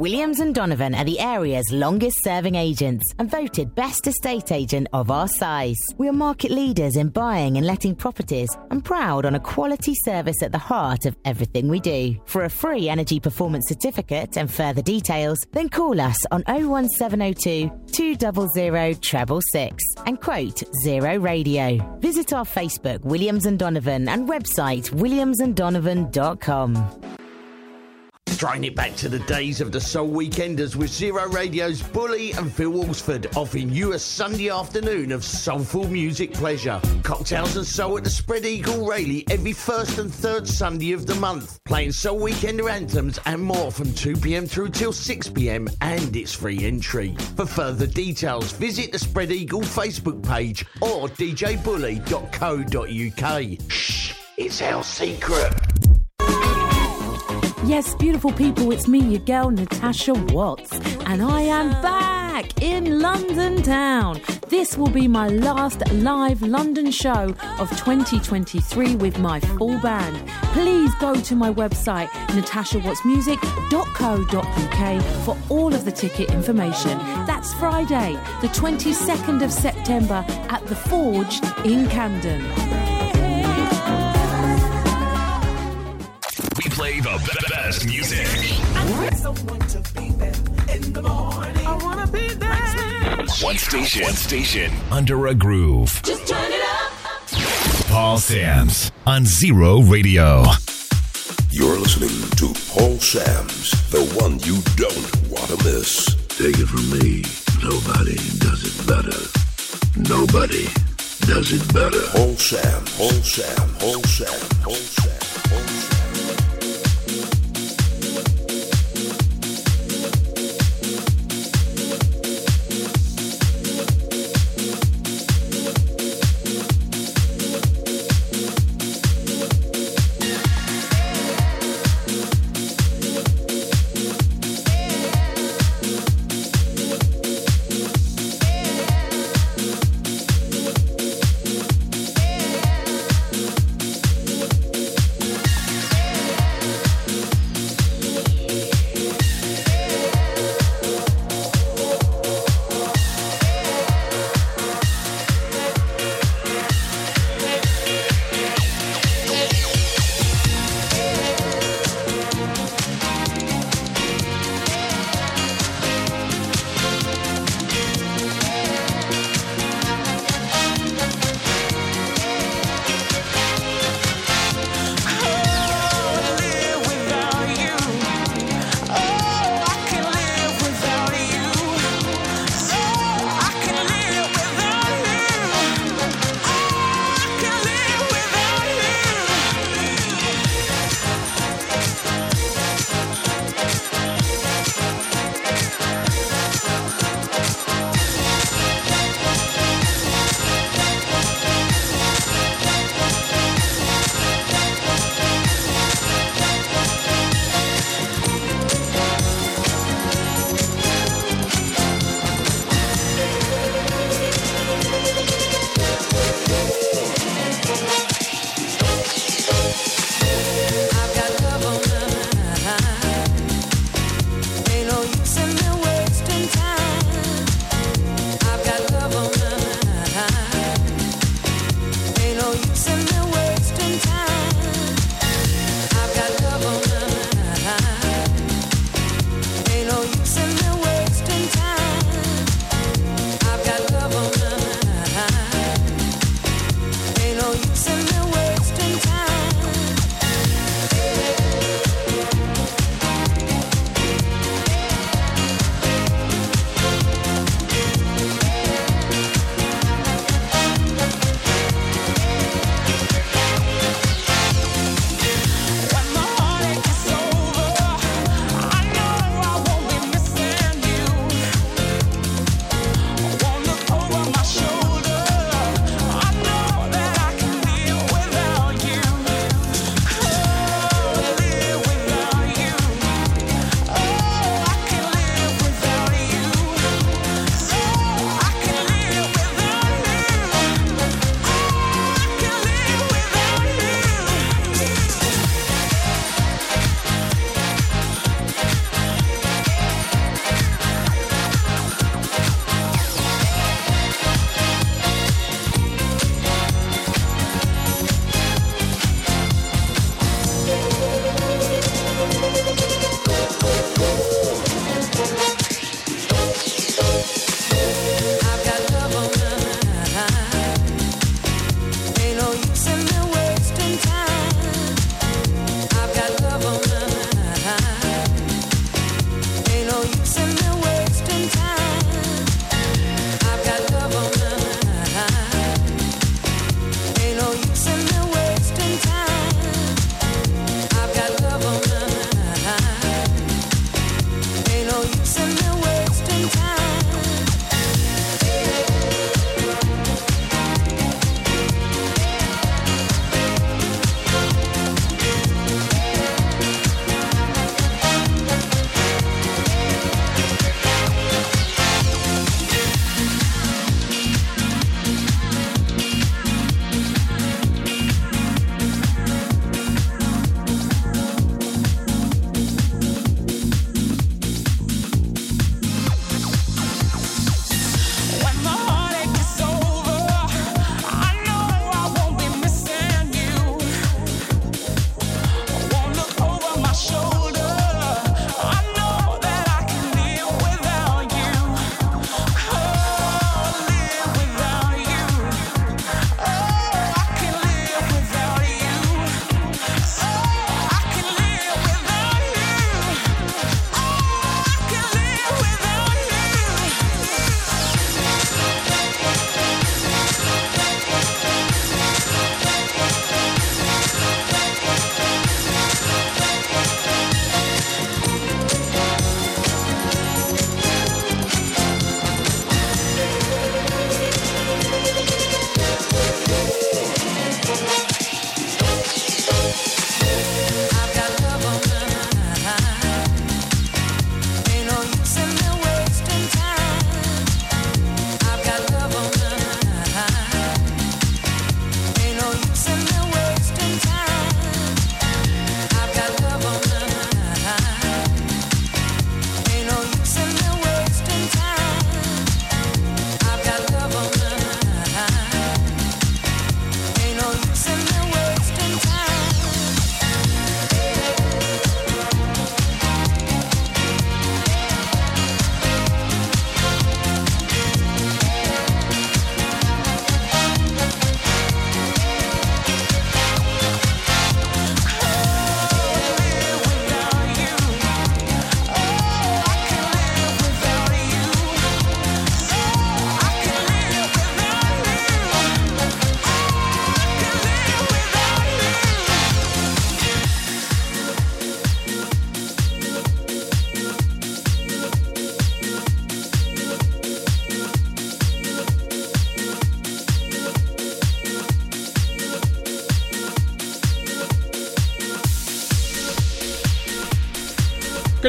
Williams and Donovan are the area's longest serving agents and voted best estate agent of our size. We are market leaders in buying and letting properties and proud on a quality service at the heart of everything we do. For a free energy performance certificate and further details, then call us on 01702 200 treble six and quote Zero Radio. Visit our Facebook Williams and Donovan and website williamsanddonovan.com. Throwing it back to the days of the Soul Weekenders with Zero Radio's Bully and Phil Walsford offering you a Sunday afternoon of soulful music pleasure. Cocktails and soul at the Spread Eagle Rayleigh every first and third Sunday of the month. Playing Soul Weekender anthems and more from 2pm through till 6pm and it's free entry. For further details, visit the Spread Eagle Facebook page or djbully.co.uk. Shh, it's our secret. Yes, beautiful people, it's me, your girl Natasha Watts, and I am back in London town. This will be my last live London show of 2023 with my full band. Please go to my website, natashawattsmusic.co.uk, for all of the ticket information. That's Friday, the 22nd of September at The Forge in Camden. Play the best music I wanna be- best music. One station. One station. Under a groove. Just turn it up. Paul Sams on Zero Radio. You're listening to Paul Sams, the one you don't want to miss. Take it from me, nobody does it better. Nobody does it better. Paul Sam, Paul Sam, Paul Sam, Paul Sam, Paul Sam.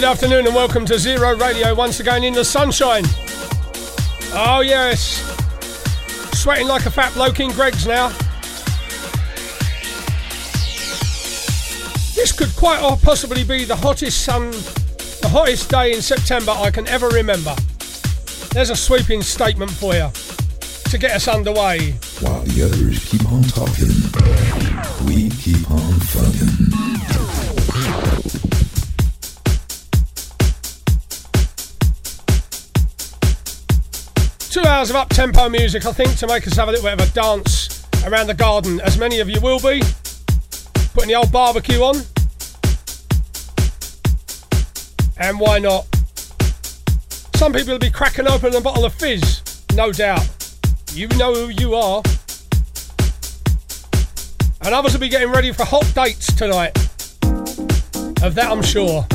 Good afternoon and welcome to Zero Radio once again in the sunshine. Oh, yes. Sweating like a fat bloke in Greggs now. This could quite possibly be the hottest sun, the hottest day in September I can ever remember. There's a sweeping statement for you to get us underway. While the others keep on talking, we keep on fucking. Hours of up-tempo music, I think, to make us have a little bit of a dance around the garden, as many of you will be. Putting the old barbecue on. And why not? Some people will be cracking open a bottle of fizz, no doubt. You know who you are. And others will be getting ready for hot dates tonight. Of that, I'm sure.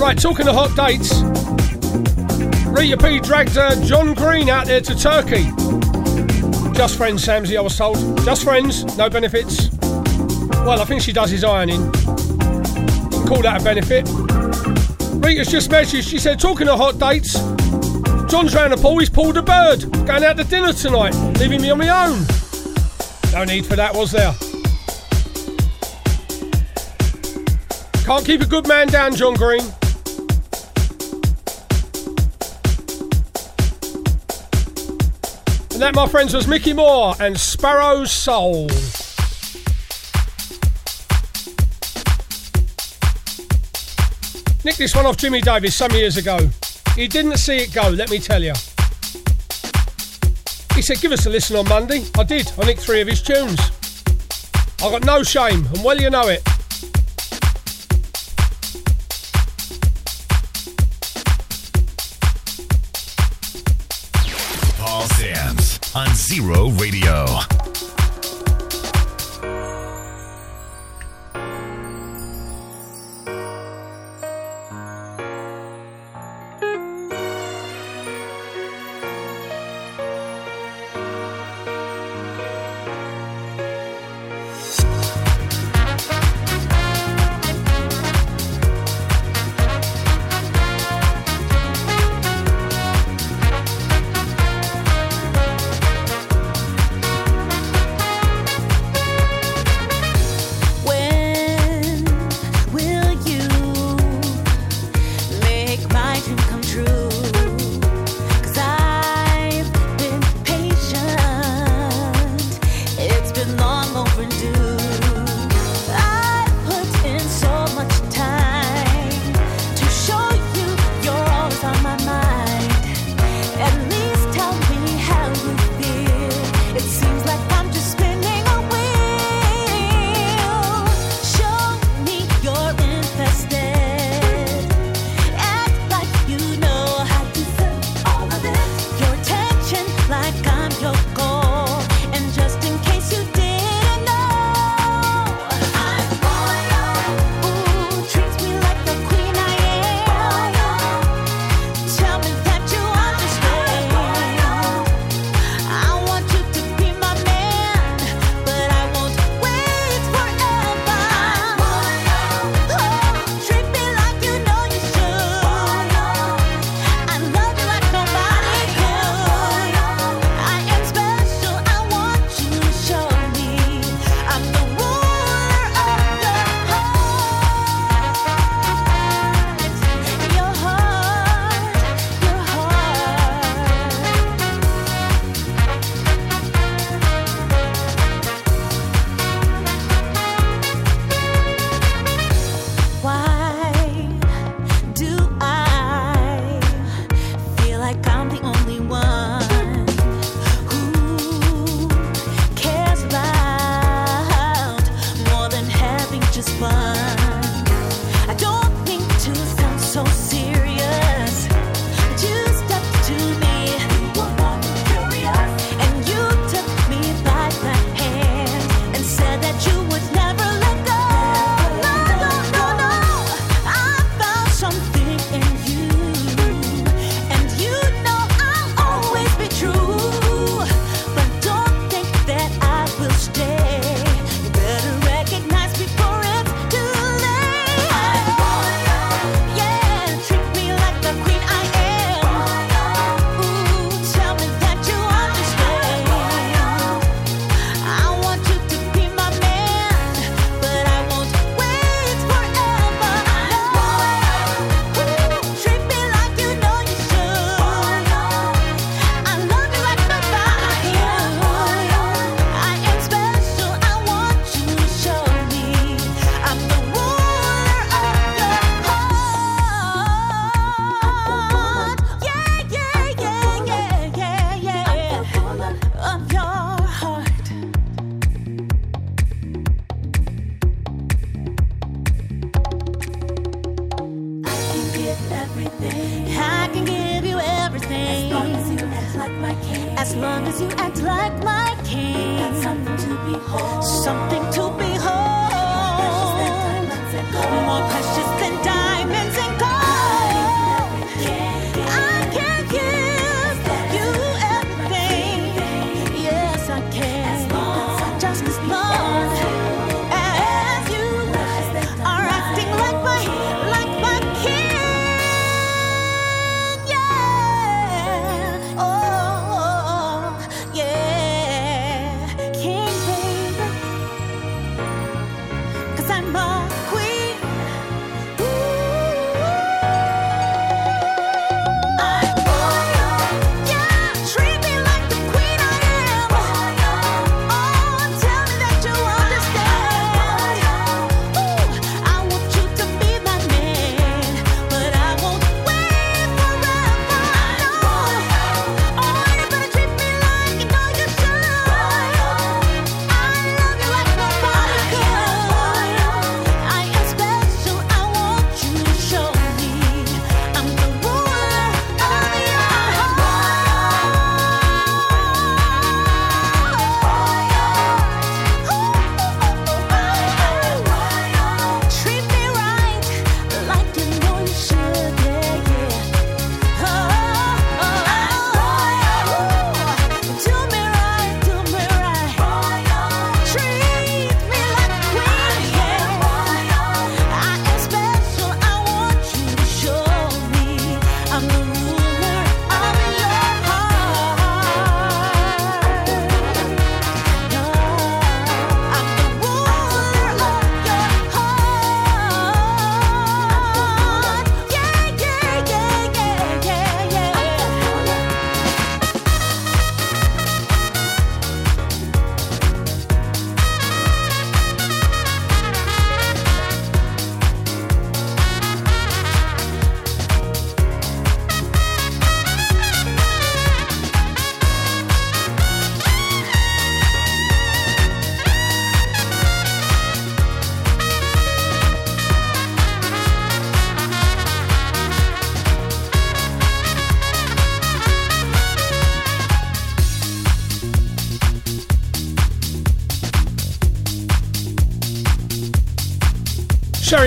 Right, talking of hot dates, Rita P dragged uh, John Green out there to Turkey. Just friends, Samsy, I was told. Just friends, no benefits. Well, I think she does his ironing. Call that a benefit. Rita's just messaged, she said, talking of hot dates, John's round the pool, he's pulled a bird. Going out to dinner tonight, leaving me on my own. No need for that, was there? Can't keep a good man down, John Green. And that, my friends, was Micky More and Sparrow Soul. Nick this one off Jimmy Davis some years ago. He didn't see it go, let me tell you. He said, Give us a listen on Monday. I did. I nicked three of his tunes. I got no shame, and well, you know it. Zero Radio.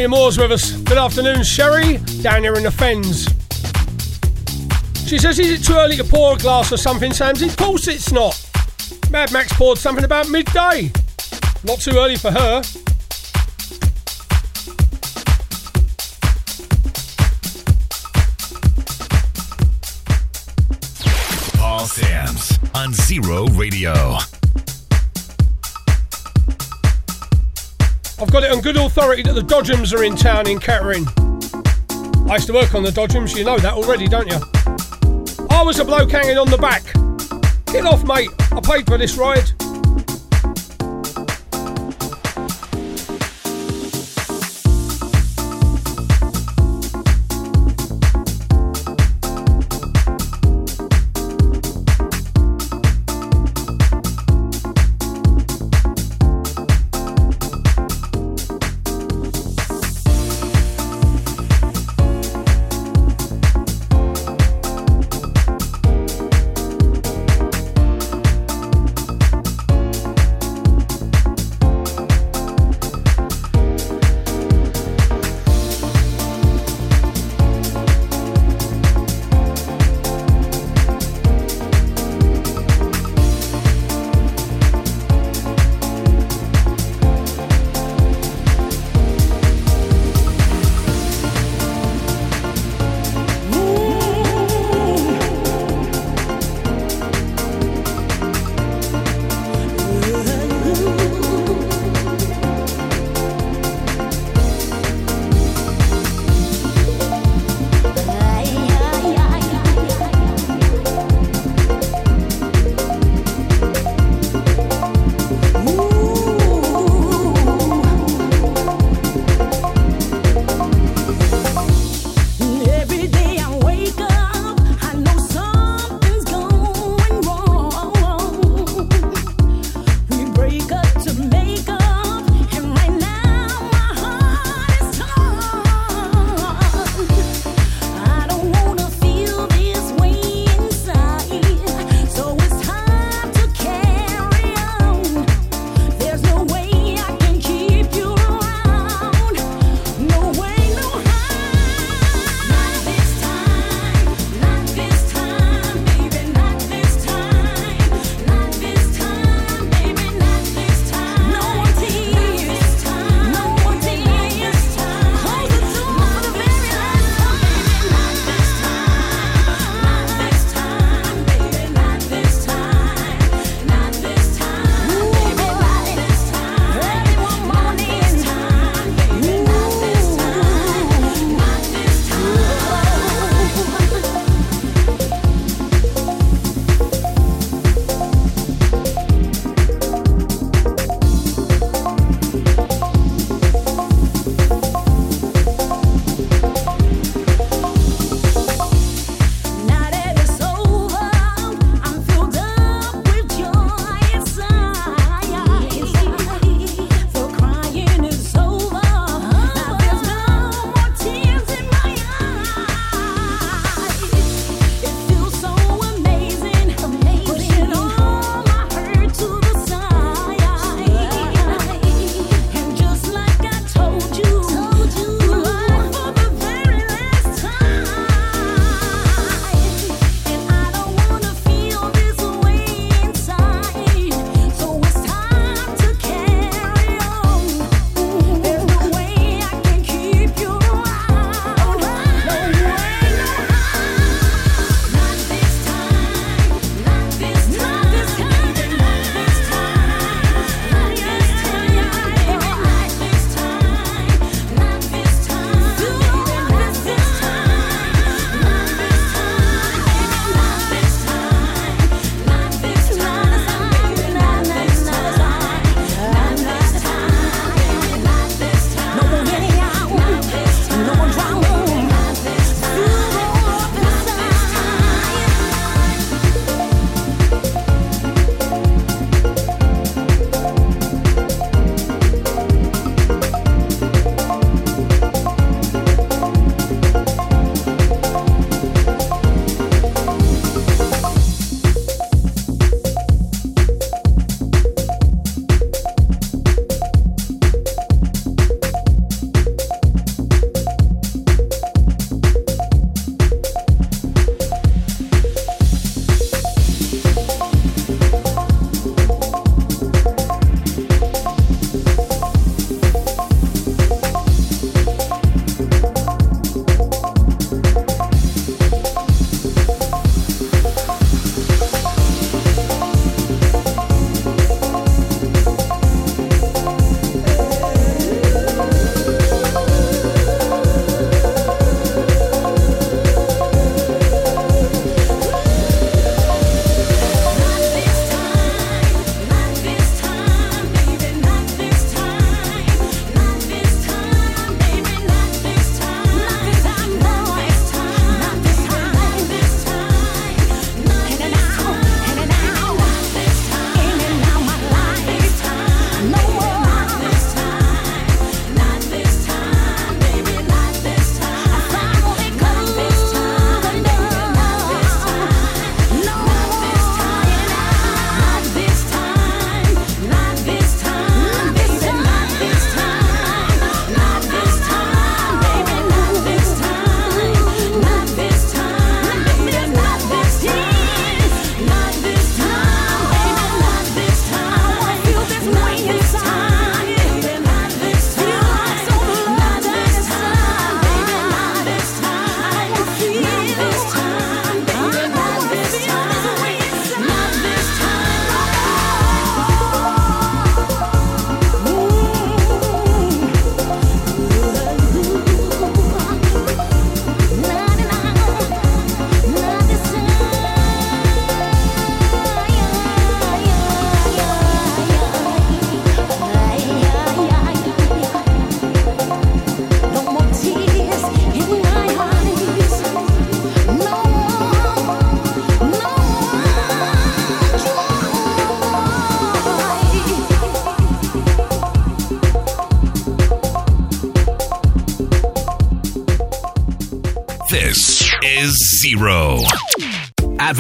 Sherry Moore's with us. Good afternoon, Sherry, down here in the fens. She says, Is it too early to pour a glass or something, Samsy? Of course it's not. Mad Max poured something about midday. Not too early for her. Paul Sams on Zero Radio. I've got it on good authority that the Dodgems are in town in Kettering. I used to work on the Dodgems, you know that already, don't you? I was a bloke hanging on the back. Get off, mate. I paid for this ride.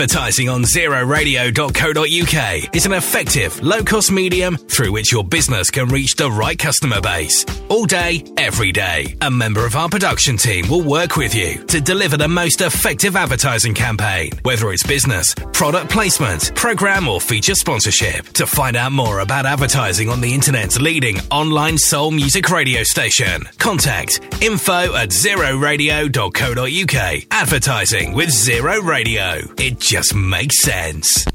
Advertising on zeroradio.co.uk is an effective, low cost medium through which your business can reach the right customer base. All day, every day. A member of our production team will work with you to deliver the most effective advertising campaign, whether it's business, product placement, program, or feature sponsorship. To find out more about advertising on the internet's leading online soul music radio station, contact info at zeroradio.co.uk. Advertising with Zero Radio. It just makes sense.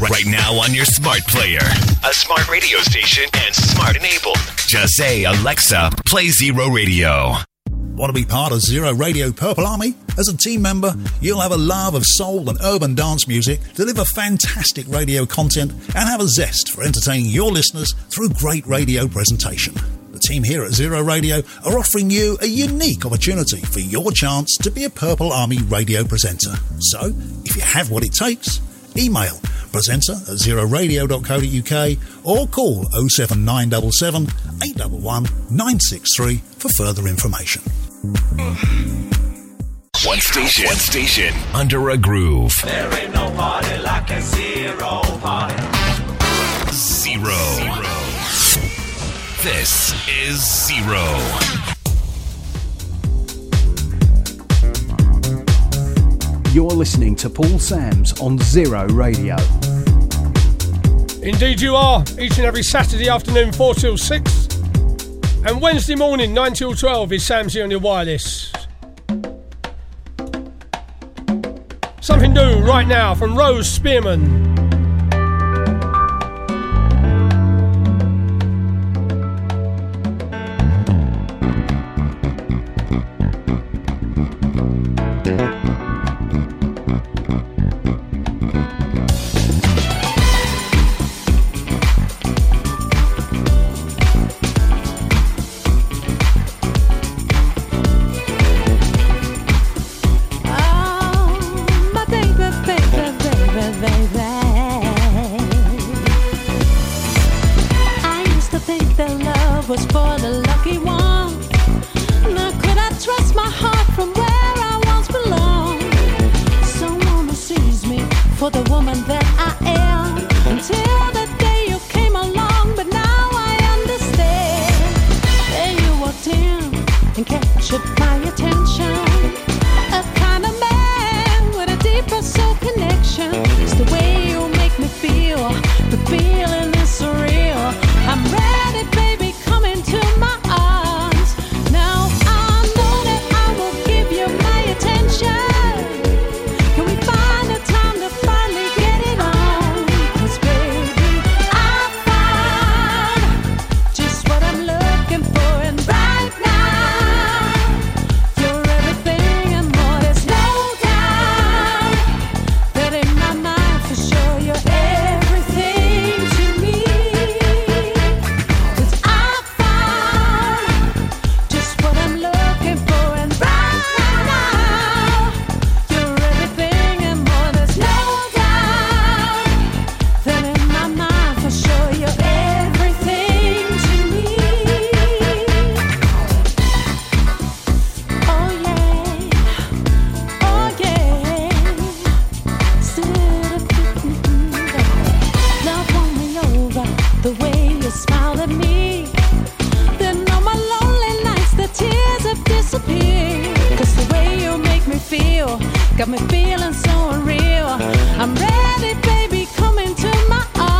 Right now on your smart player, a smart radio station and smart enabled. Just say, Alexa, play Zero Radio. Want to be part of Zero Radio Purple Army? As a team member, you'll have a love of soul and urban dance music, deliver fantastic radio content, and have a zest for entertaining your listeners through great radio presentation. The team here at Zero Radio are offering you a unique opportunity for your chance to be a Purple Army radio presenter. So, if you have what it takes, email presenter at zeroradio.co.uk or call 07977 811 963 for further information. One station, one station under a groove. There ain't no party like a zero party. Zero. This is Zero. You're listening to Paul Sams on Zero Radio. Indeed, you are. Each and every Saturday afternoon, 4 till 6. And Wednesday morning, 9 till 12, is Samsy on your wireless. Something new right now from Rose Spearman. Got me feeling so unreal. I'm ready, baby, come into my arms.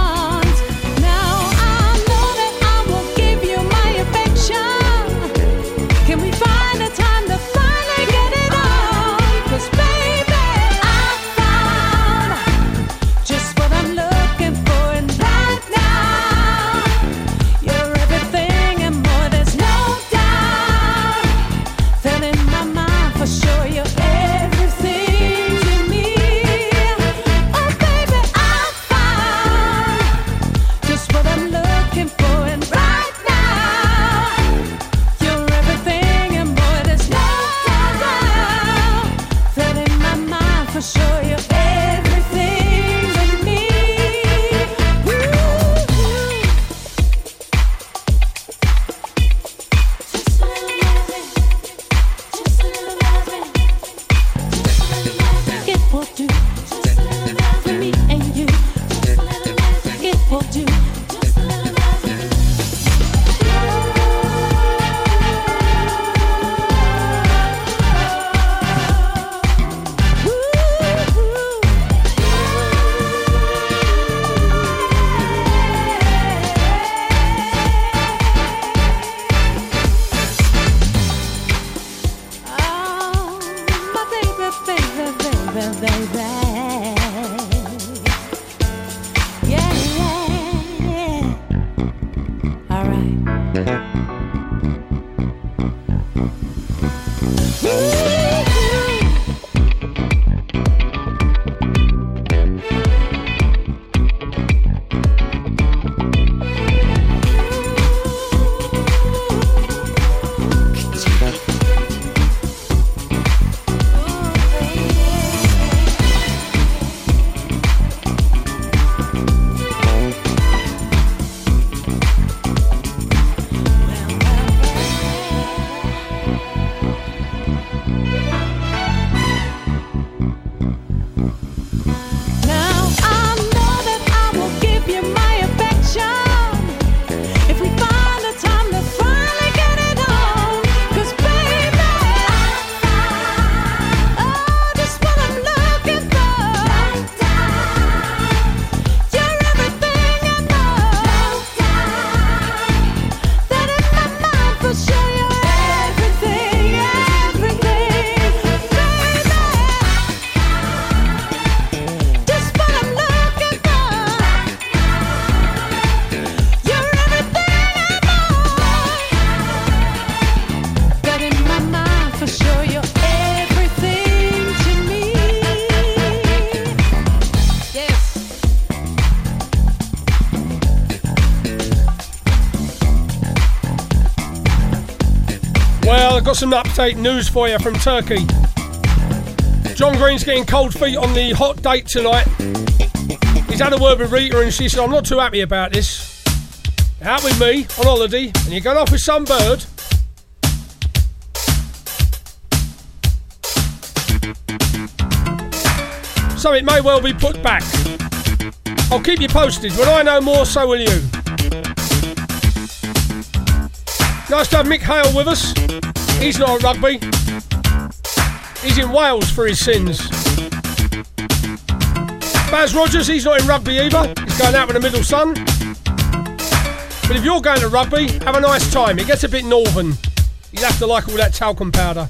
Some update news for you from Turkey. John Green's getting cold feet on the hot date tonight. He's had a word with Rita and she said, I'm not too happy about this. out with me on holiday and you're going off with some bird. So it may well be put back. I'll keep you posted. When I know more, so will you. Nice to have Mick Hale with us. He's not at rugby. He's in Wales for his sins. Baz Rogers, he's not in rugby either. He's going out with the middle son. But if you're going to rugby, have a nice time. It gets a bit northern. You have to like all that talcum powder.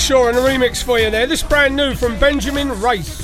Shaw and a remix for you there. This brand new from Benjamin Race.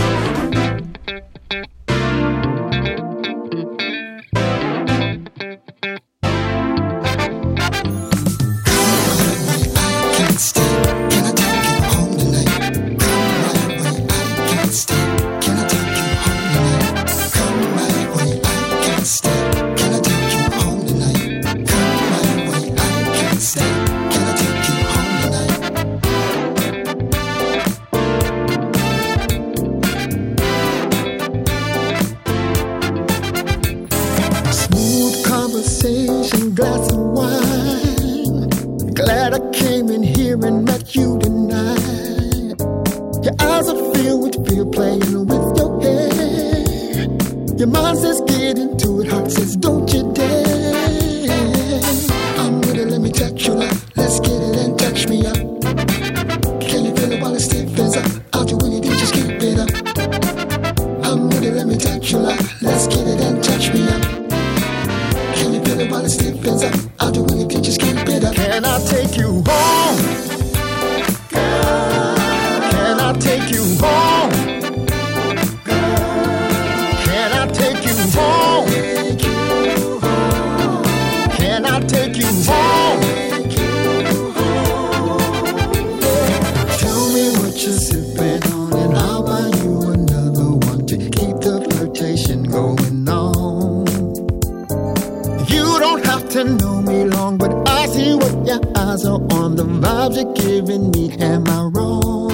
to know me long, but I see what your eyes are on. The vibes you're giving me, am I wrong?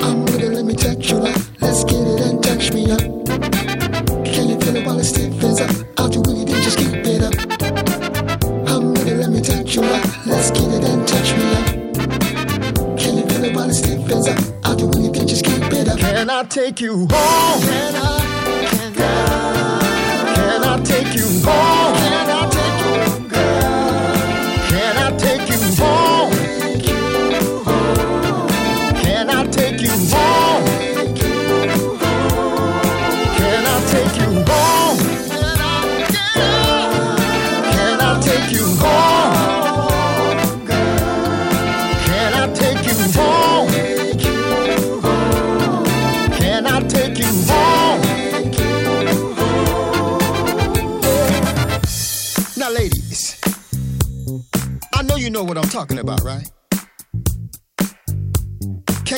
I'm with it, let me touch you up. Let's get it and touch me up. Can you feel it while it stiffens up? I'll do anything, just keep it up. I'm with it, let me touch you up. Let's get it and touch me up. Can you feel it while it stiffens up? I'll do anything, just keep it up. Can I take you home?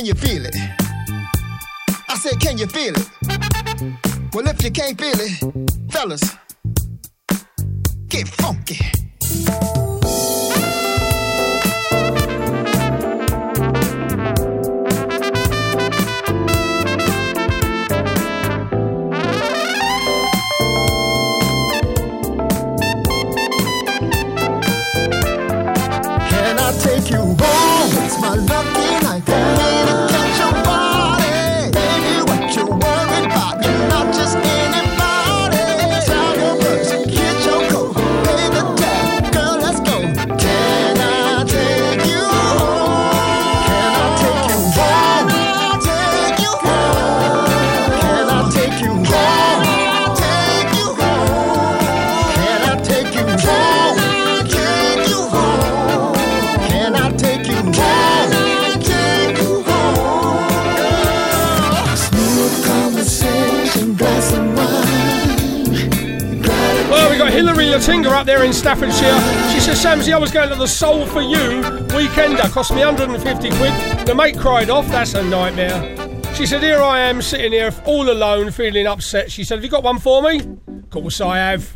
Can you feel it? I said, can you feel it? Well, if you can't feel it, fellas. up there in Staffordshire. She says, Samsy, I was going to the Soul for You weekender. Cost me 150 quid. The mate cried off. That's a nightmare. She said, Here I am sitting here all alone, feeling upset. She said, Have you got one for me? Of course I have.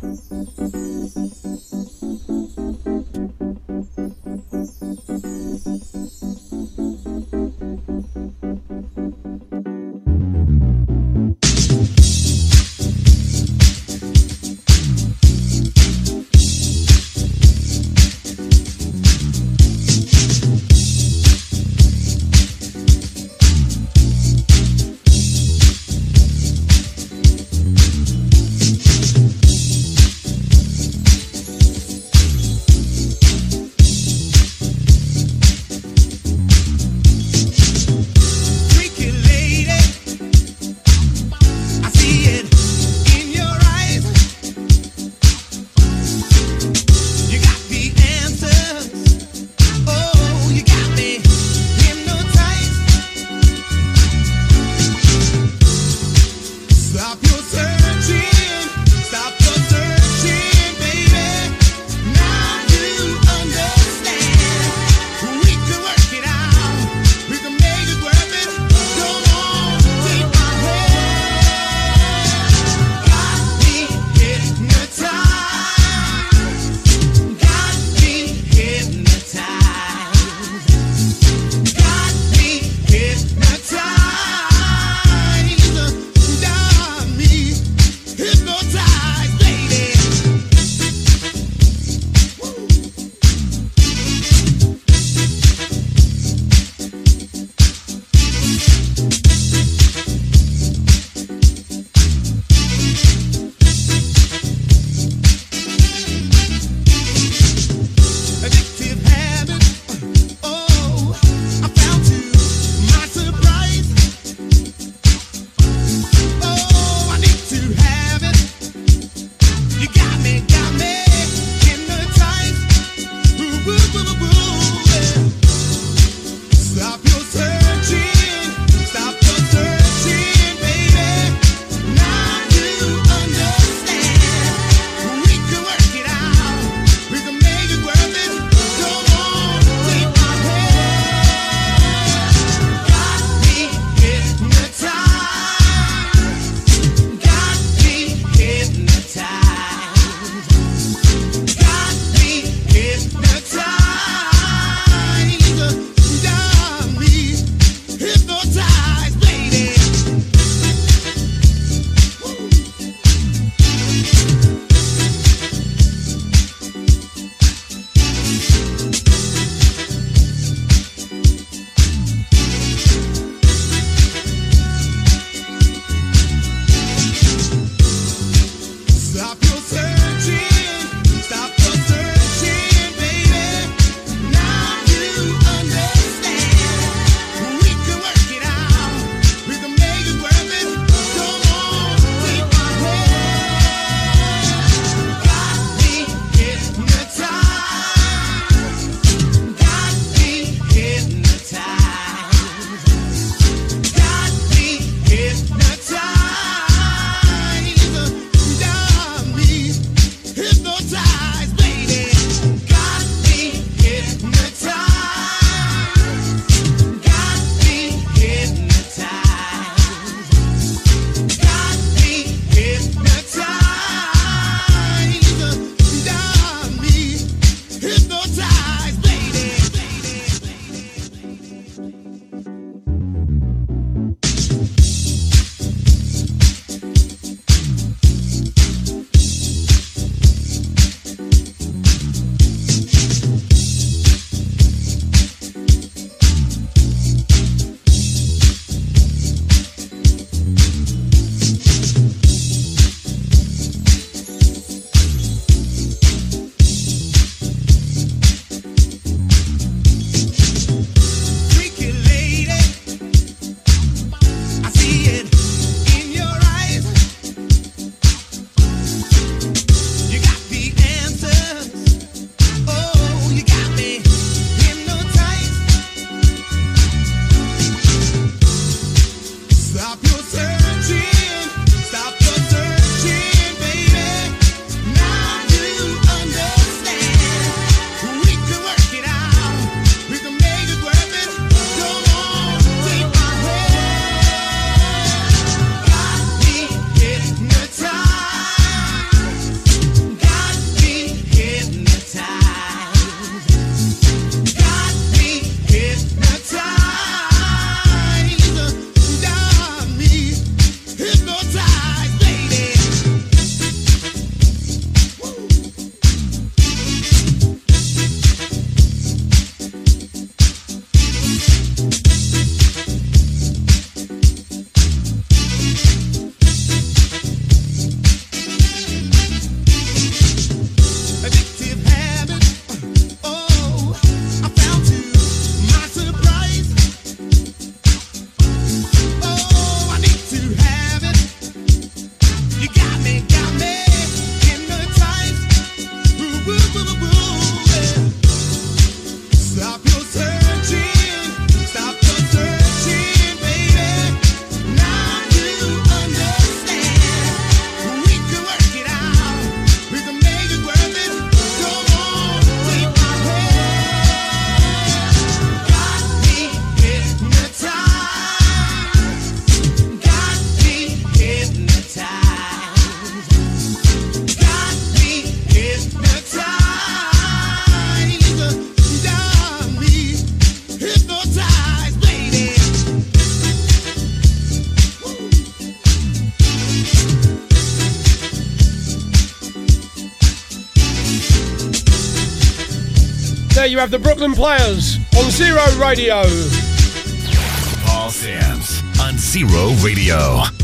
You have the Brooklyn Players on Zero Radio. Paul Sams on Zero Radio.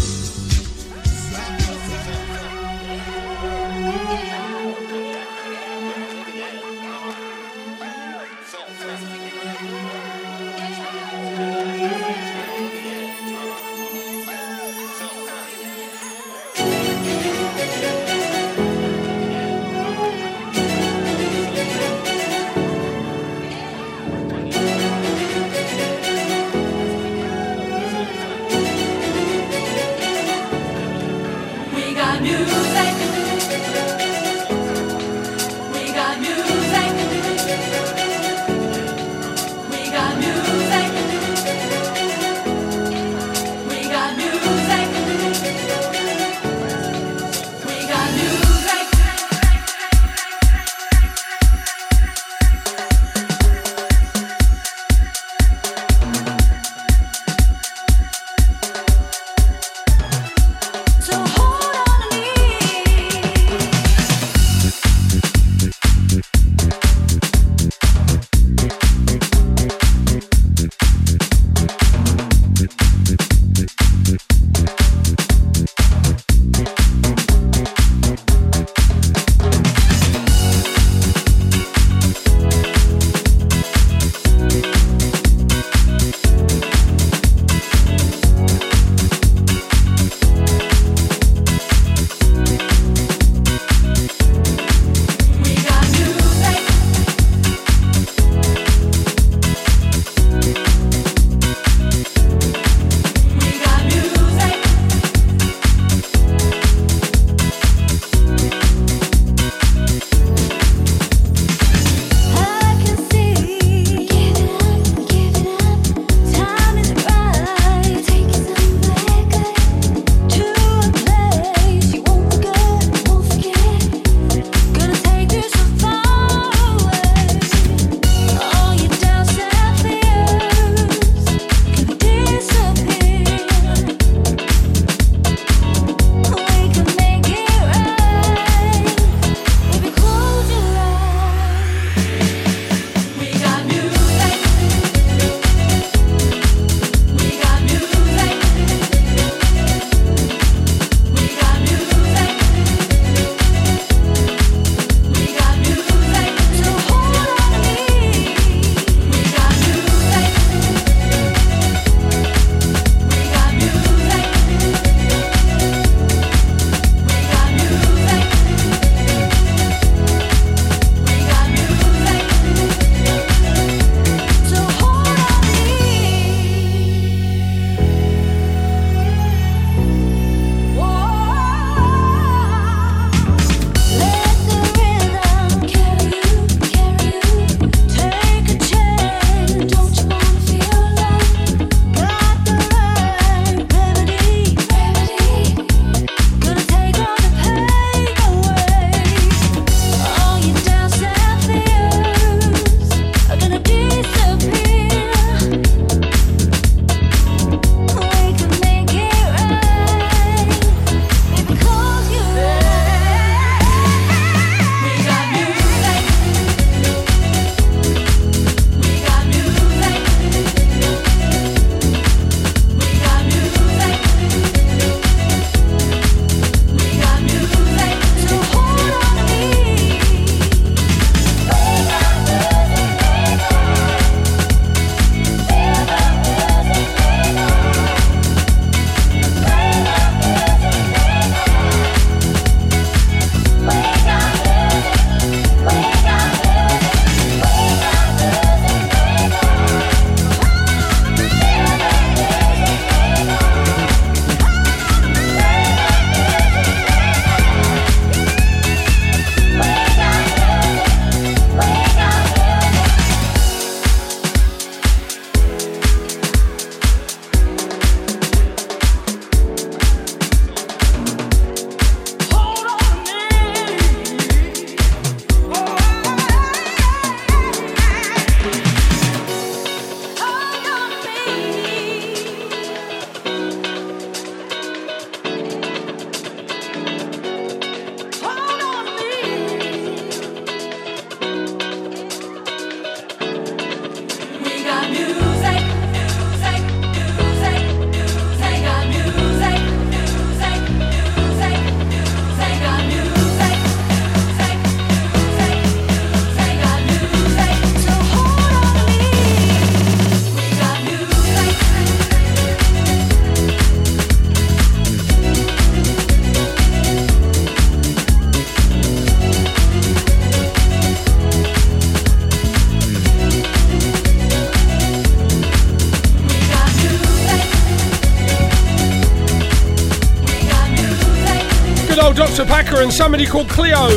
And somebody called Clio.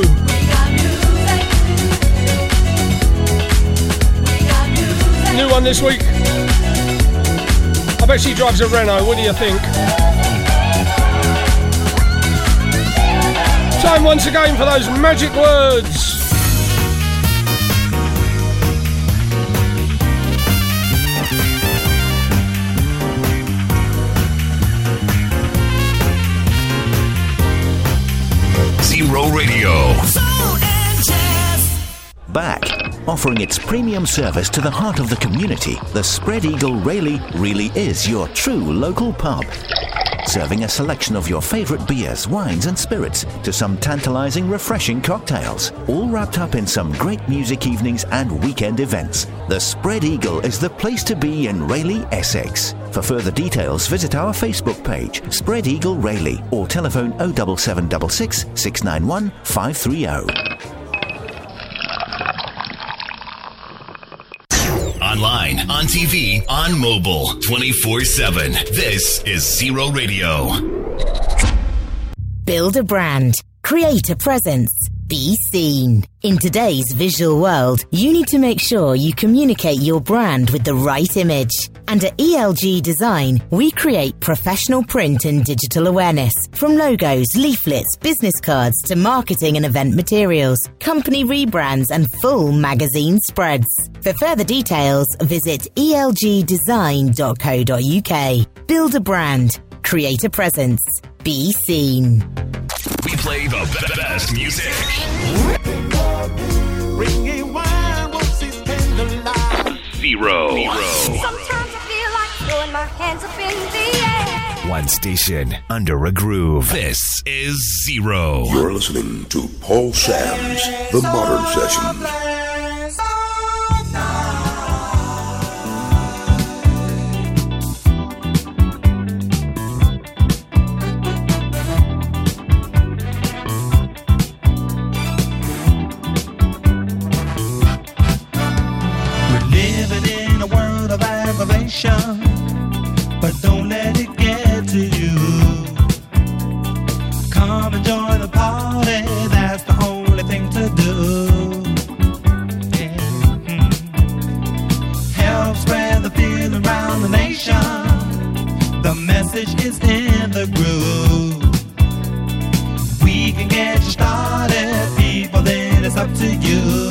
New one this week. I bet she drives a Renault. What do you think? Time once again for those magic words. Radio. Back, offering its premium service to the heart of the community, the Spread Eagle Rayleigh really is your true local pub. Serving a selection of your favourite beers, wines, and spirits to some tantalising, refreshing cocktails, all wrapped up in some great music evenings and weekend events. The Spread Eagle is the place to be in Rayleigh, Essex. For further details, visit our Facebook page, Spread Eagle Rayleigh, or telephone 07766 691 530. Online, on TV, on mobile, 24 7. This is Zero Radio. Build a brand. Create a presence. Be seen. In today's visual world, you need to make sure you communicate your brand with the right image. And at ELG Design, we create professional print and digital awareness. From logos, leaflets, business cards to marketing and event materials, company rebrands and full magazine spreads. For further details, visit elgdesign.co.uk. Build a brand. Create a presence. Be seen. We play the be- best music. Zero. Sometimes I feel like throwing my hands up in the air. One station under a groove. This is Zero. You're listening to Paul Sams The Modern Sessions. But don't let it get to you. Come and join the party, that's the only thing to do. Mm. Help spread the the nation. The message is in the groove. We can get you started, people, then it's up to you.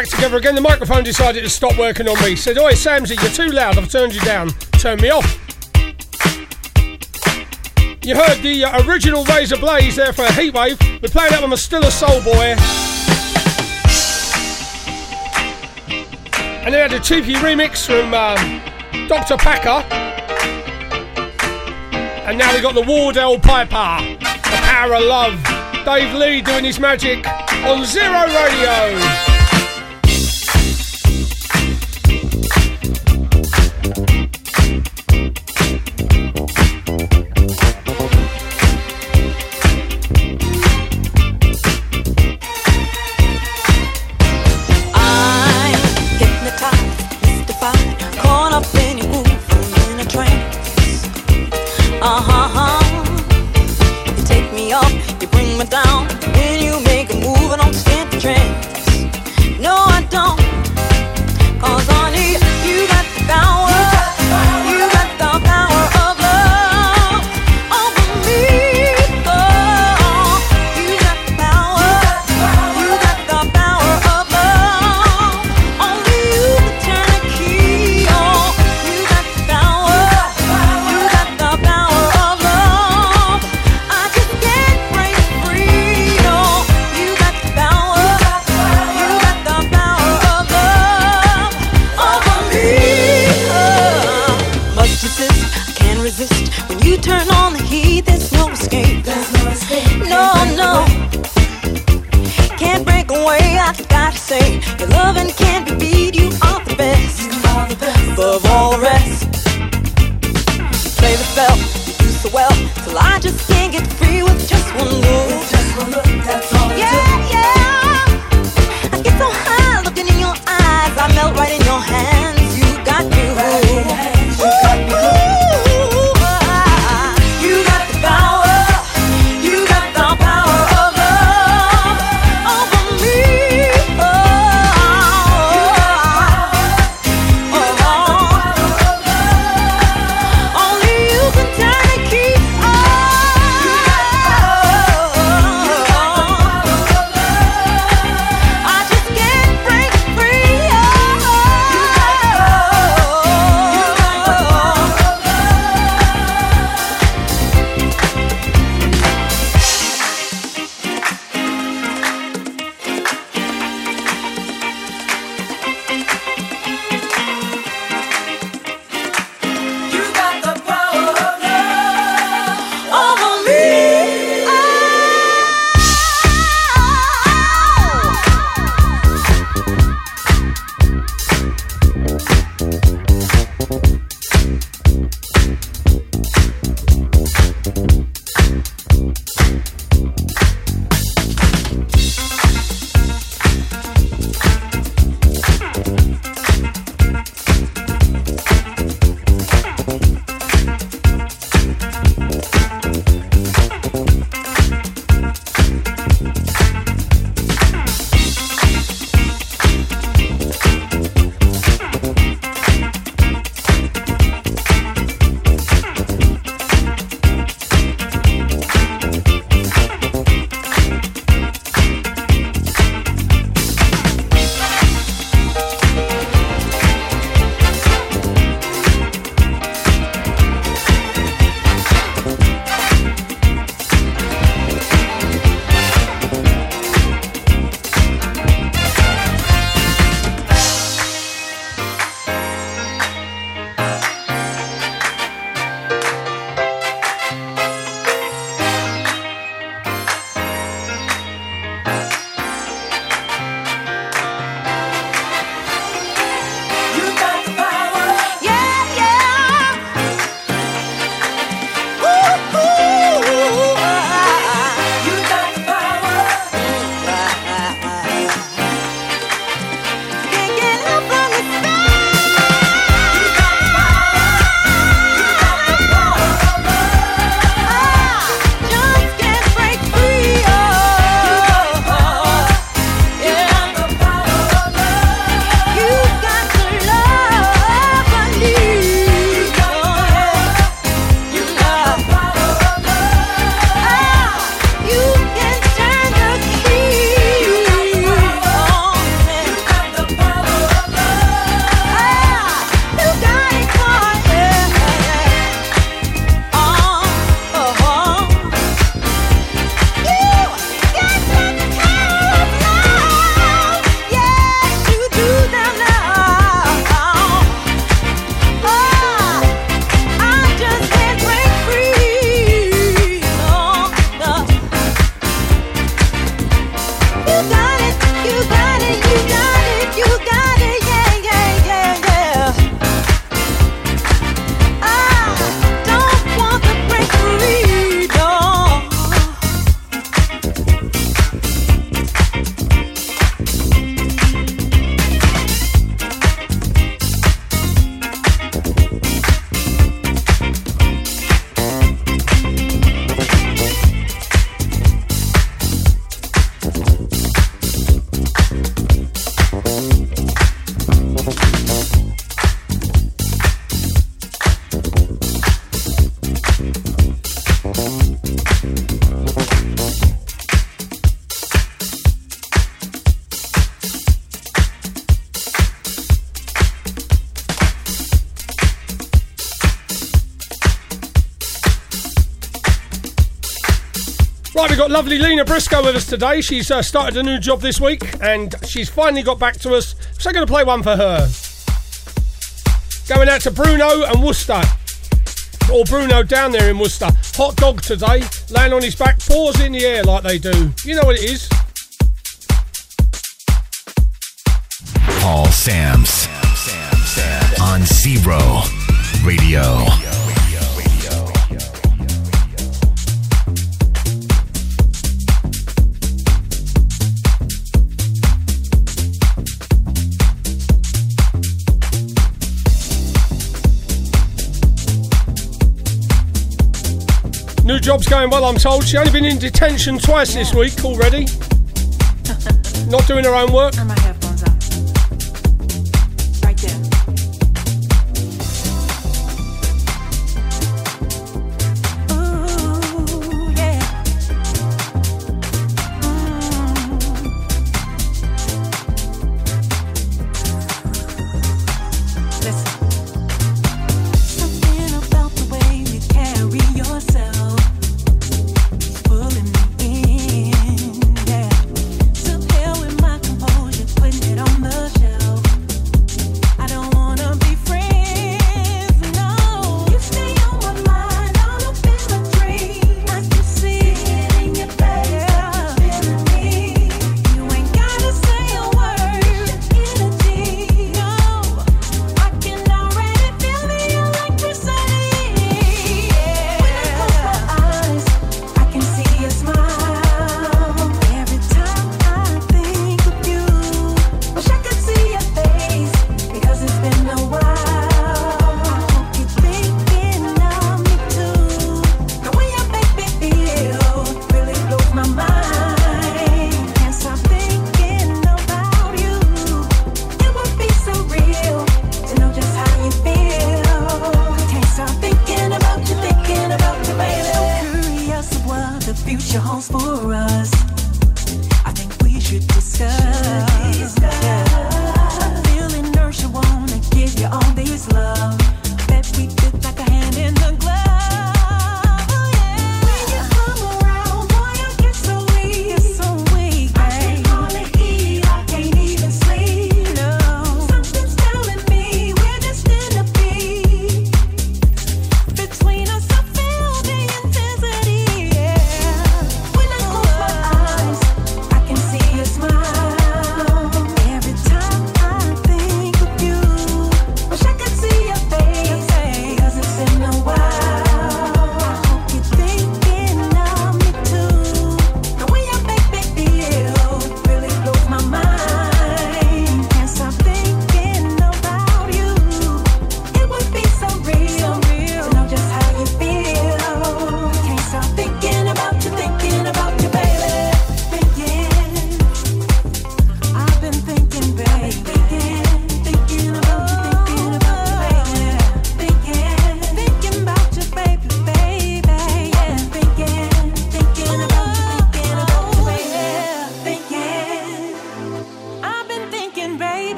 back together again. The microphone decided to stop working on me. Said, Oi, Samsy, you're too loud. I've turned you down. Turn me off. You heard the uh, original Raise a Blaise there for a Heatwave. We're playing that one with Still a Soul Boy. And then had a cheeky remix from um, Dr. Packer. And now we got the Wardell Piper. The Power of Love. Dave Lee doing his magic on Zero Radio. Lovely Lena Briscoe with us today. She's uh, started a new job this week and she's finally got back to us. So I'm going to play one for her. Going out to Bruno and Worcester. Or Bruno down there in Worcester. Hot dog today, laying on his back, paws in the air like they do. You know what it is. Paul Sams on Zero Radio. New job's going well, I'm told. She's only been in detention twice this week already. Not doing her own work.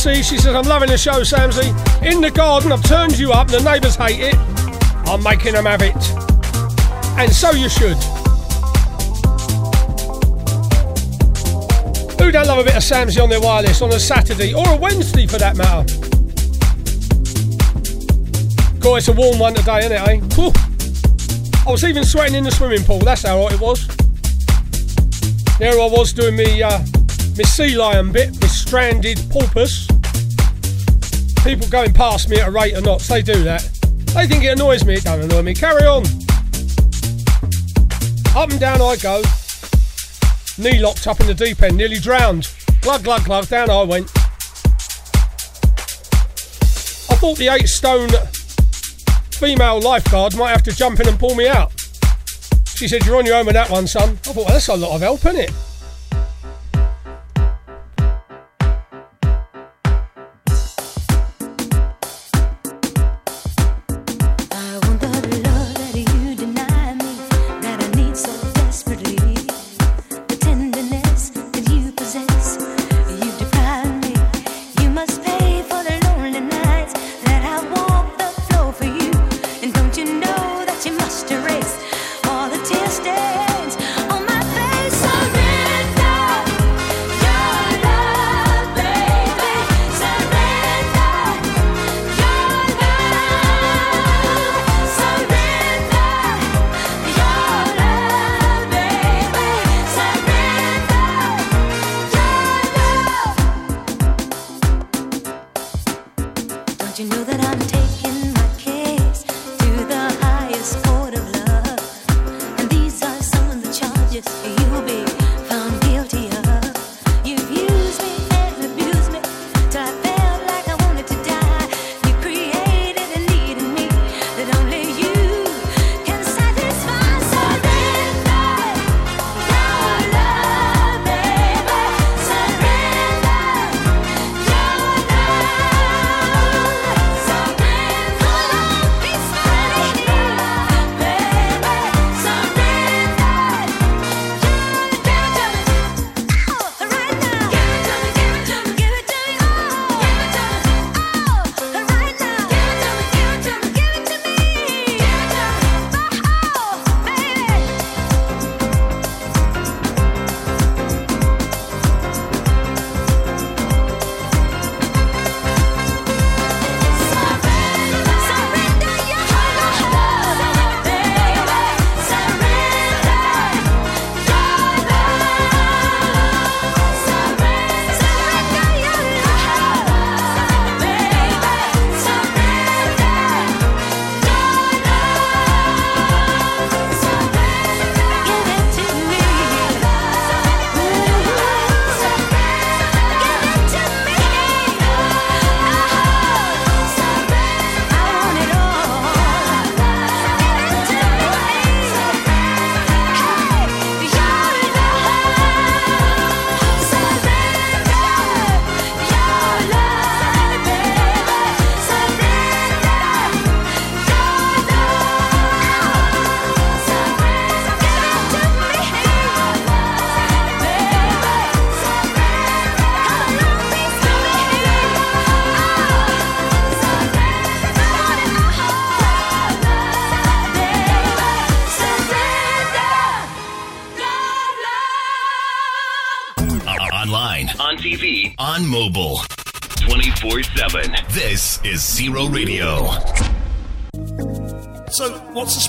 She says, I'm loving the show, Samsy. In the garden, I've turned you up, the neighbours hate it. I'm making them have it. And so you should. Who don't love a bit of Samsy on their wireless on a Saturday or a Wednesday for that matter? God, it's a warm one today, isn't it, eh? Whew. I was even sweating in the swimming pool, that's how hot it was. There I was doing me, uh, me sea lion bit, me stranded porpoise. People going past me at a rate of knots, they do that. They think it annoys me, it don't annoy me. Carry on. Up and down I go. Knee locked up in the deep end, nearly drowned. Glug, glug, glug, down I went. I thought the eight stone female lifeguard might have to jump in and pull me out. She said, You're on your own with that one, son. I thought, well, that's a lot of help, isn't it?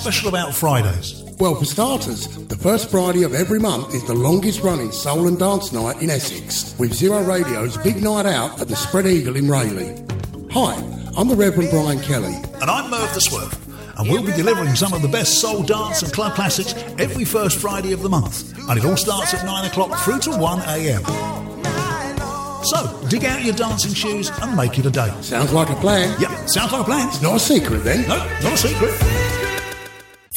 Special about Fridays? Well, for starters, the first Friday of every month is the longest running soul and dance night in Essex, with Zero Radio's big night out at the Spread Eagle in Rayleigh. Hi, I'm the Reverend Brian Kelly. And I'm Merv the Swerve. And we'll be delivering some of the best soul dance and club classics every first Friday of the month. And it all starts at 9 o'clock through to 1 a.m. So, dig out your dancing shoes and make it a day. Sounds like a plan. Yep, sounds like a plan. It's not a secret then. No, not a secret.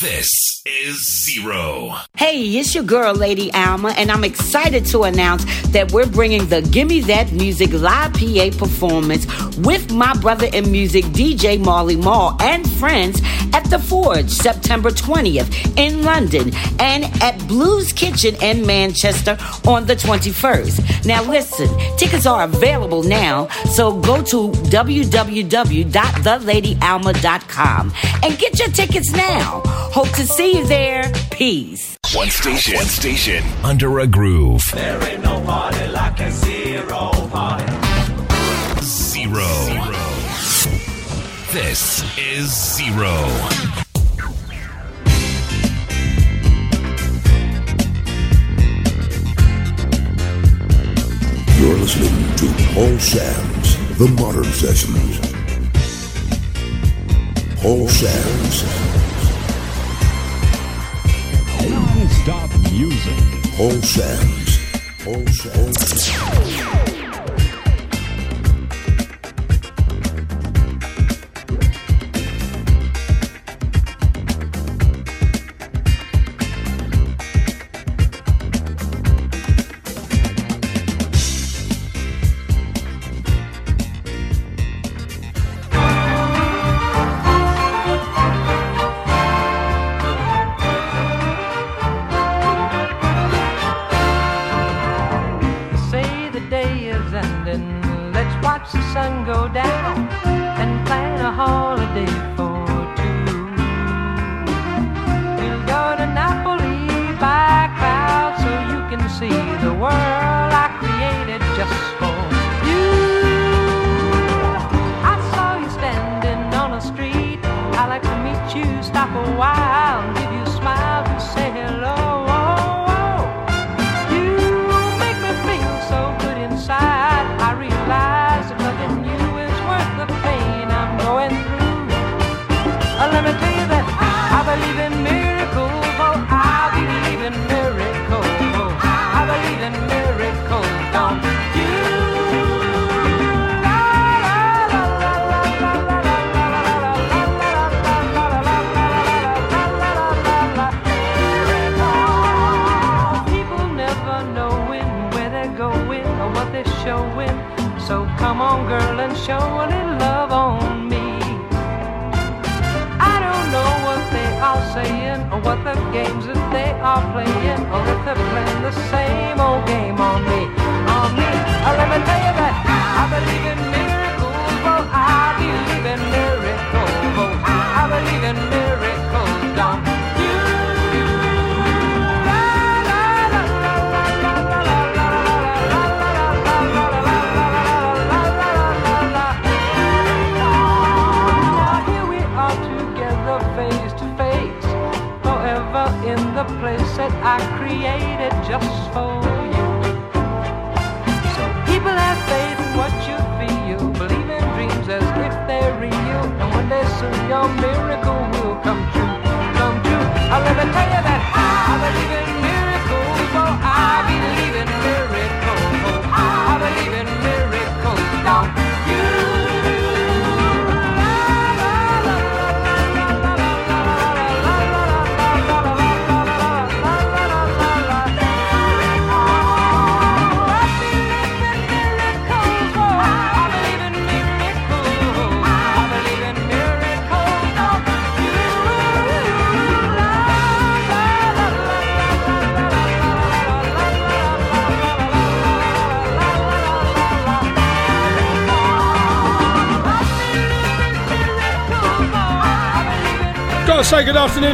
This is zero. Hey, it's your girl, Lady Alma, and I'm excited to announce that we're bringing the Gimme That Music live PA performance with my brother in music, DJ Marley Marl, and friends at The Forge, September 20th in London, and at Blues Kitchen in Manchester on the 21st. Now, listen, tickets are available now, so go to www.theladyalma.com and get your tickets now. Hope to see you there. Peace. One station, one station, under a groove. There ain't no party like a zero party. Zero. This is zero. You're listening to Paul Sams The Modern Sessions. Paul Sams Non-stop music. Paul Sams Paul Sams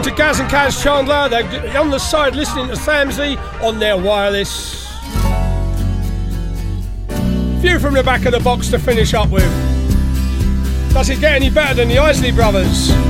to Gaz and Kaz Chandler. They're on the side listening to Samsey on their wireless. View from the back of the box to finish up with. Does it get any better than the Isley Brothers?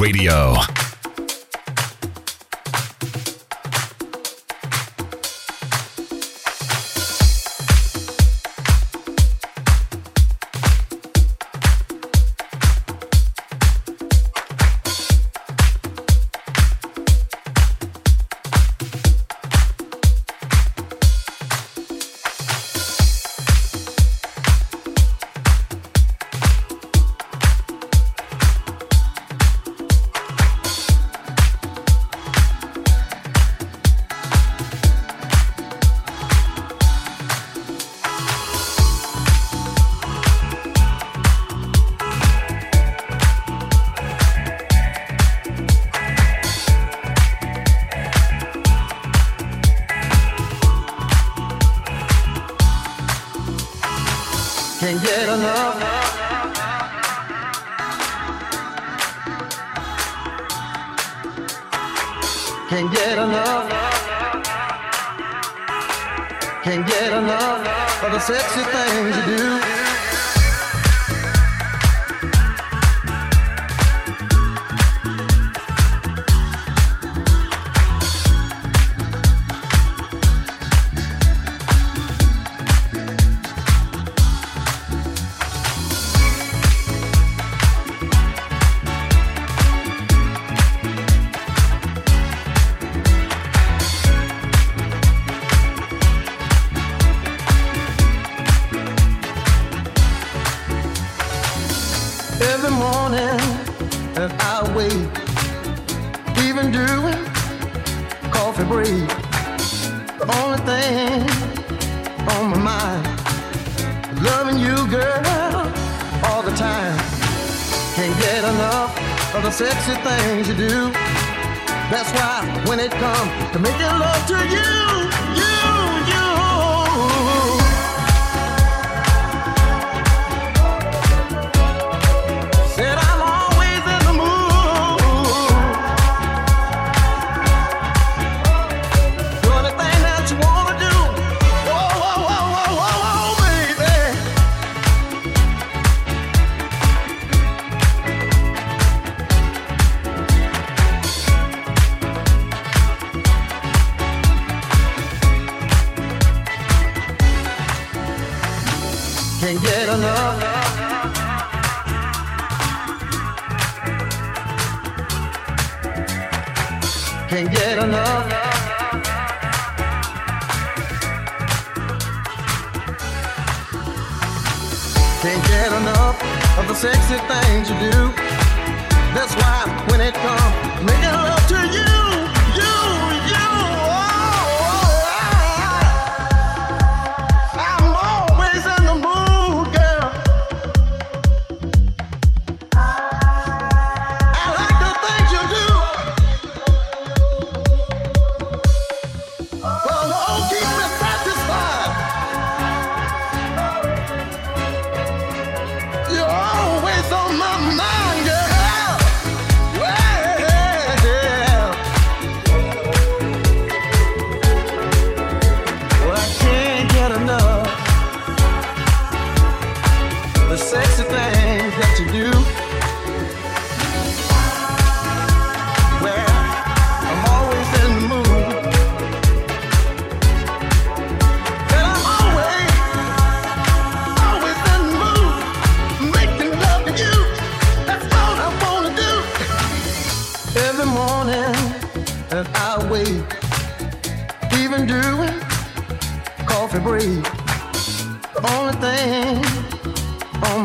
Radio.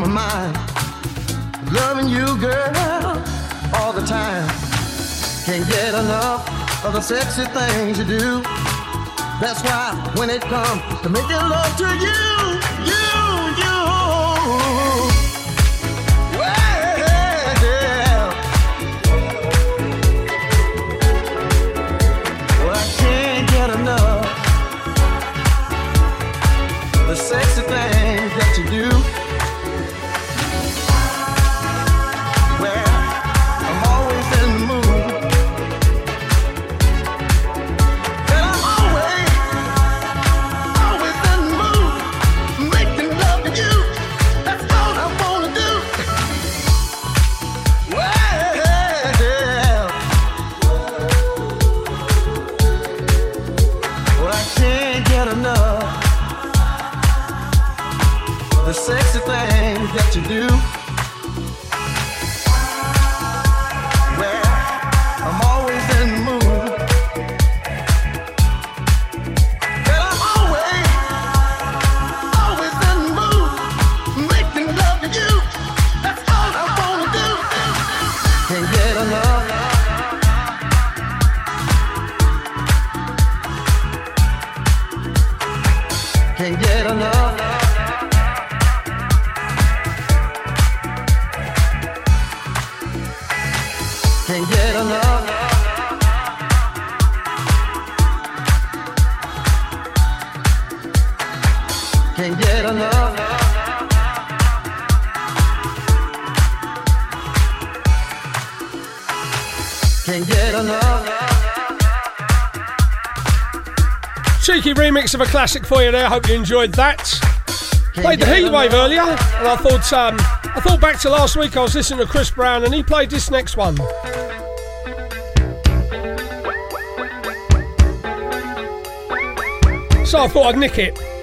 my mind. Loving you, girl, all the time. Can't get enough of the sexy things you do. That's why when it comes to making love to you. funky remix of a classic for you there. Hope you enjoyed that. Played the Heatwave earlier, and I thought um, I thought back to last week. I was listening to Chris Brown, and he played this next one. So I thought I'd nick it.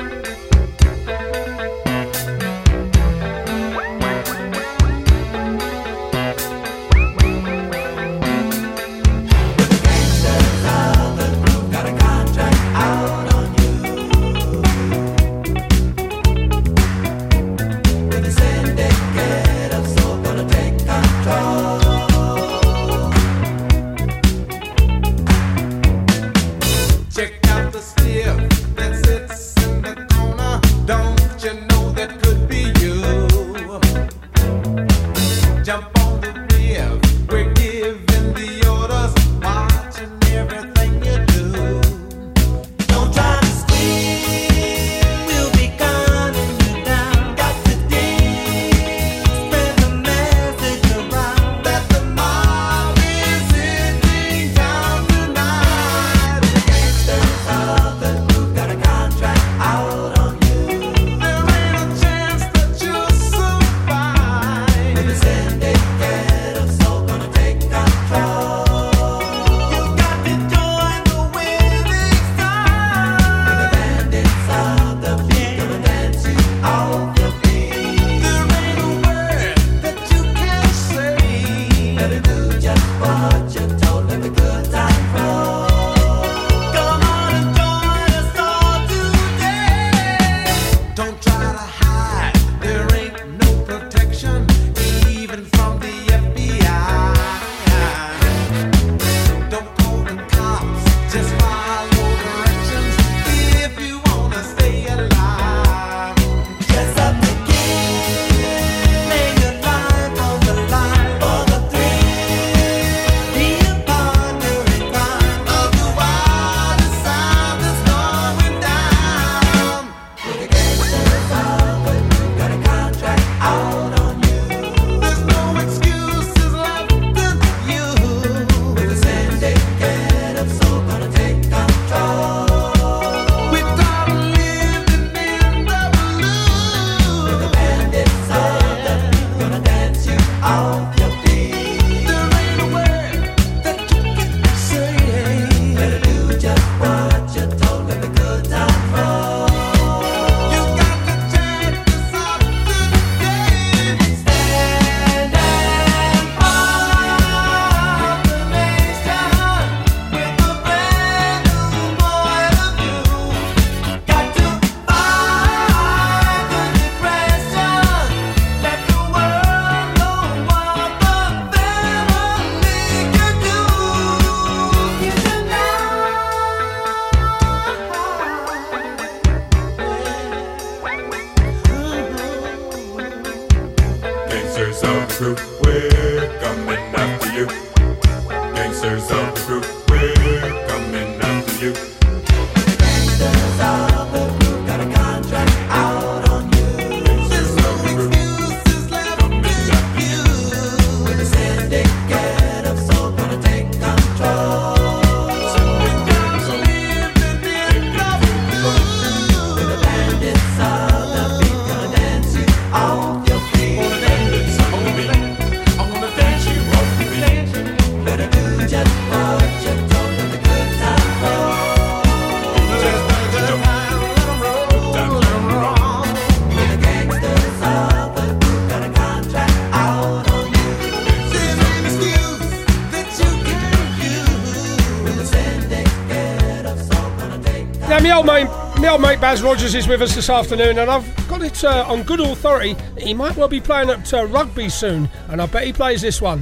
old mate Baz Rogers is with us this afternoon, and I've got it uh, on good authority that he might well be playing up to rugby soon, and I bet he plays this one.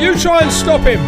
You try and stop him.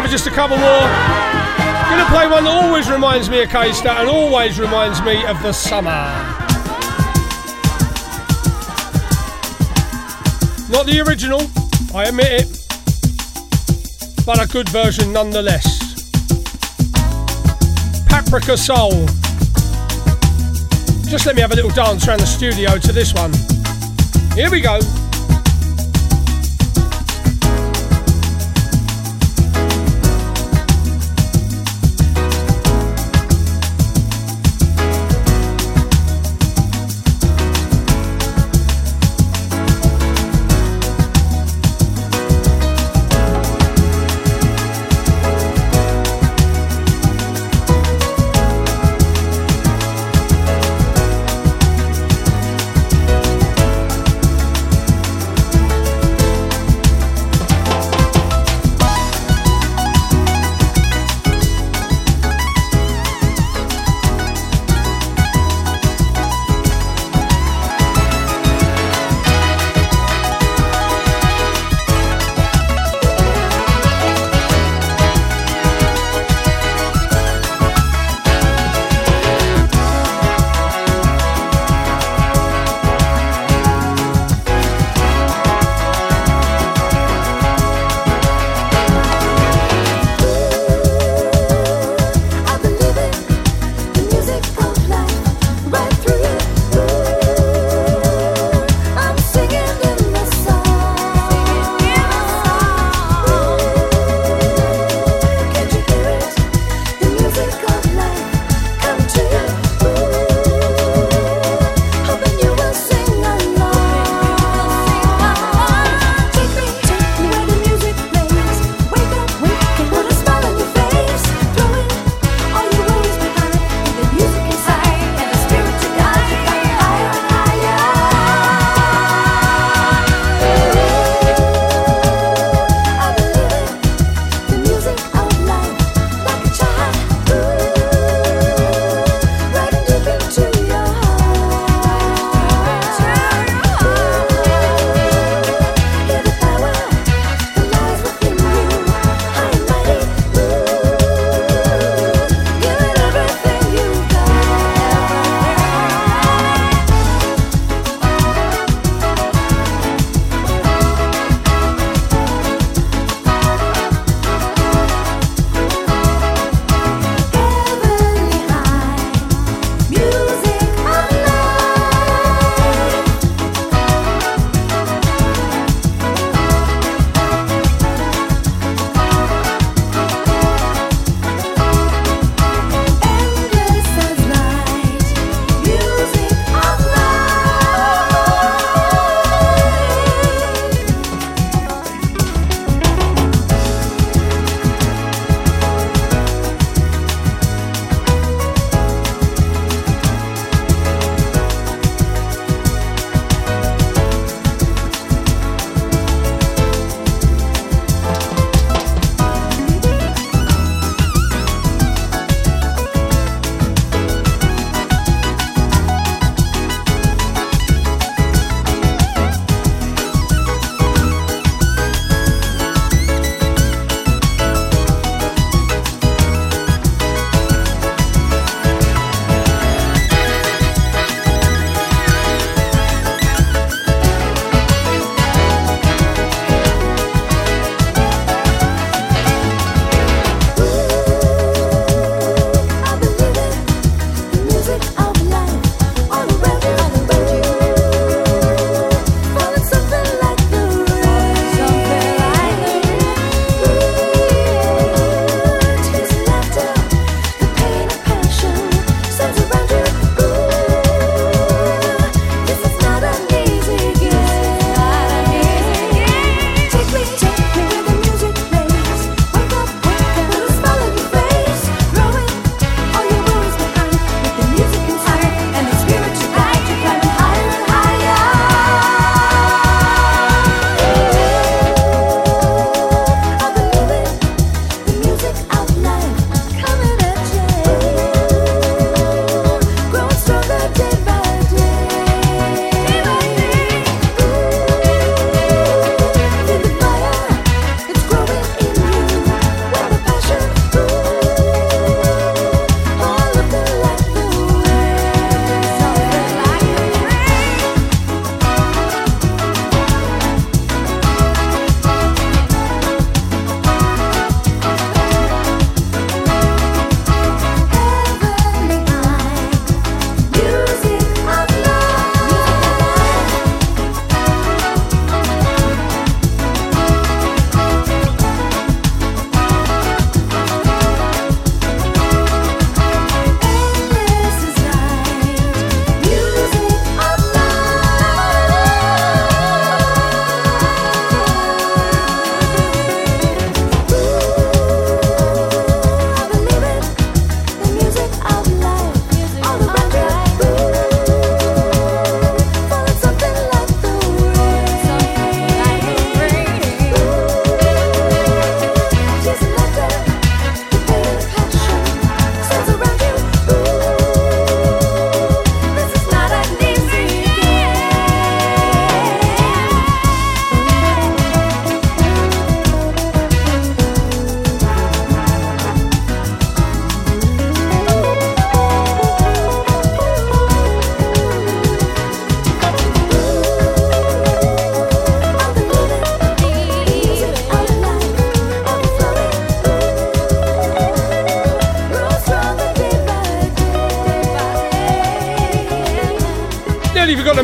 have just a couple more. Gonna play one that always reminds me of K-Stat and always reminds me of the summer. Not the original, I admit it, but a good version nonetheless. Paprika Soul. Just let me have a little dance around the studio to this one. Here we go.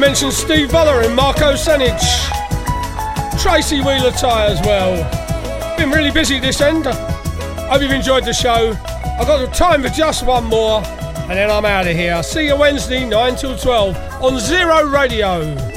To mention Steve Buller and Marco Sanic. Tracy Wheeler Tie as well. Been really busy this end. Hope you've enjoyed the show. I've got time for just one more, and then I'm out of here. See you Wednesday, 9 till 12 on Zero Radio.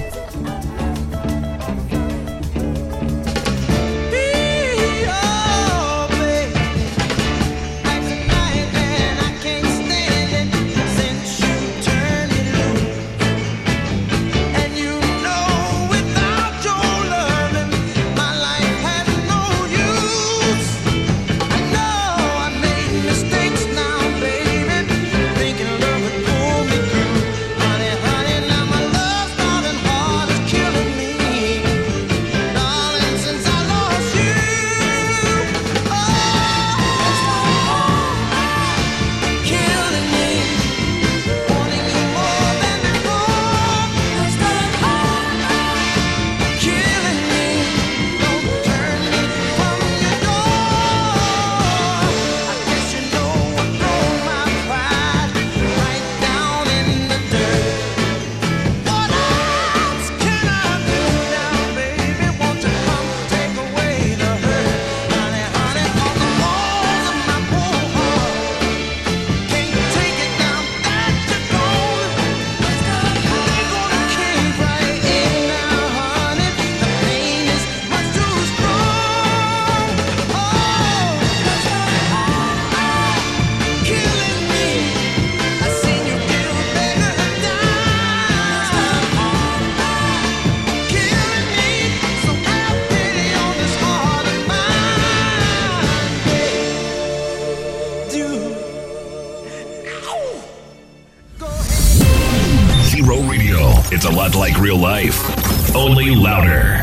Real life, only louder.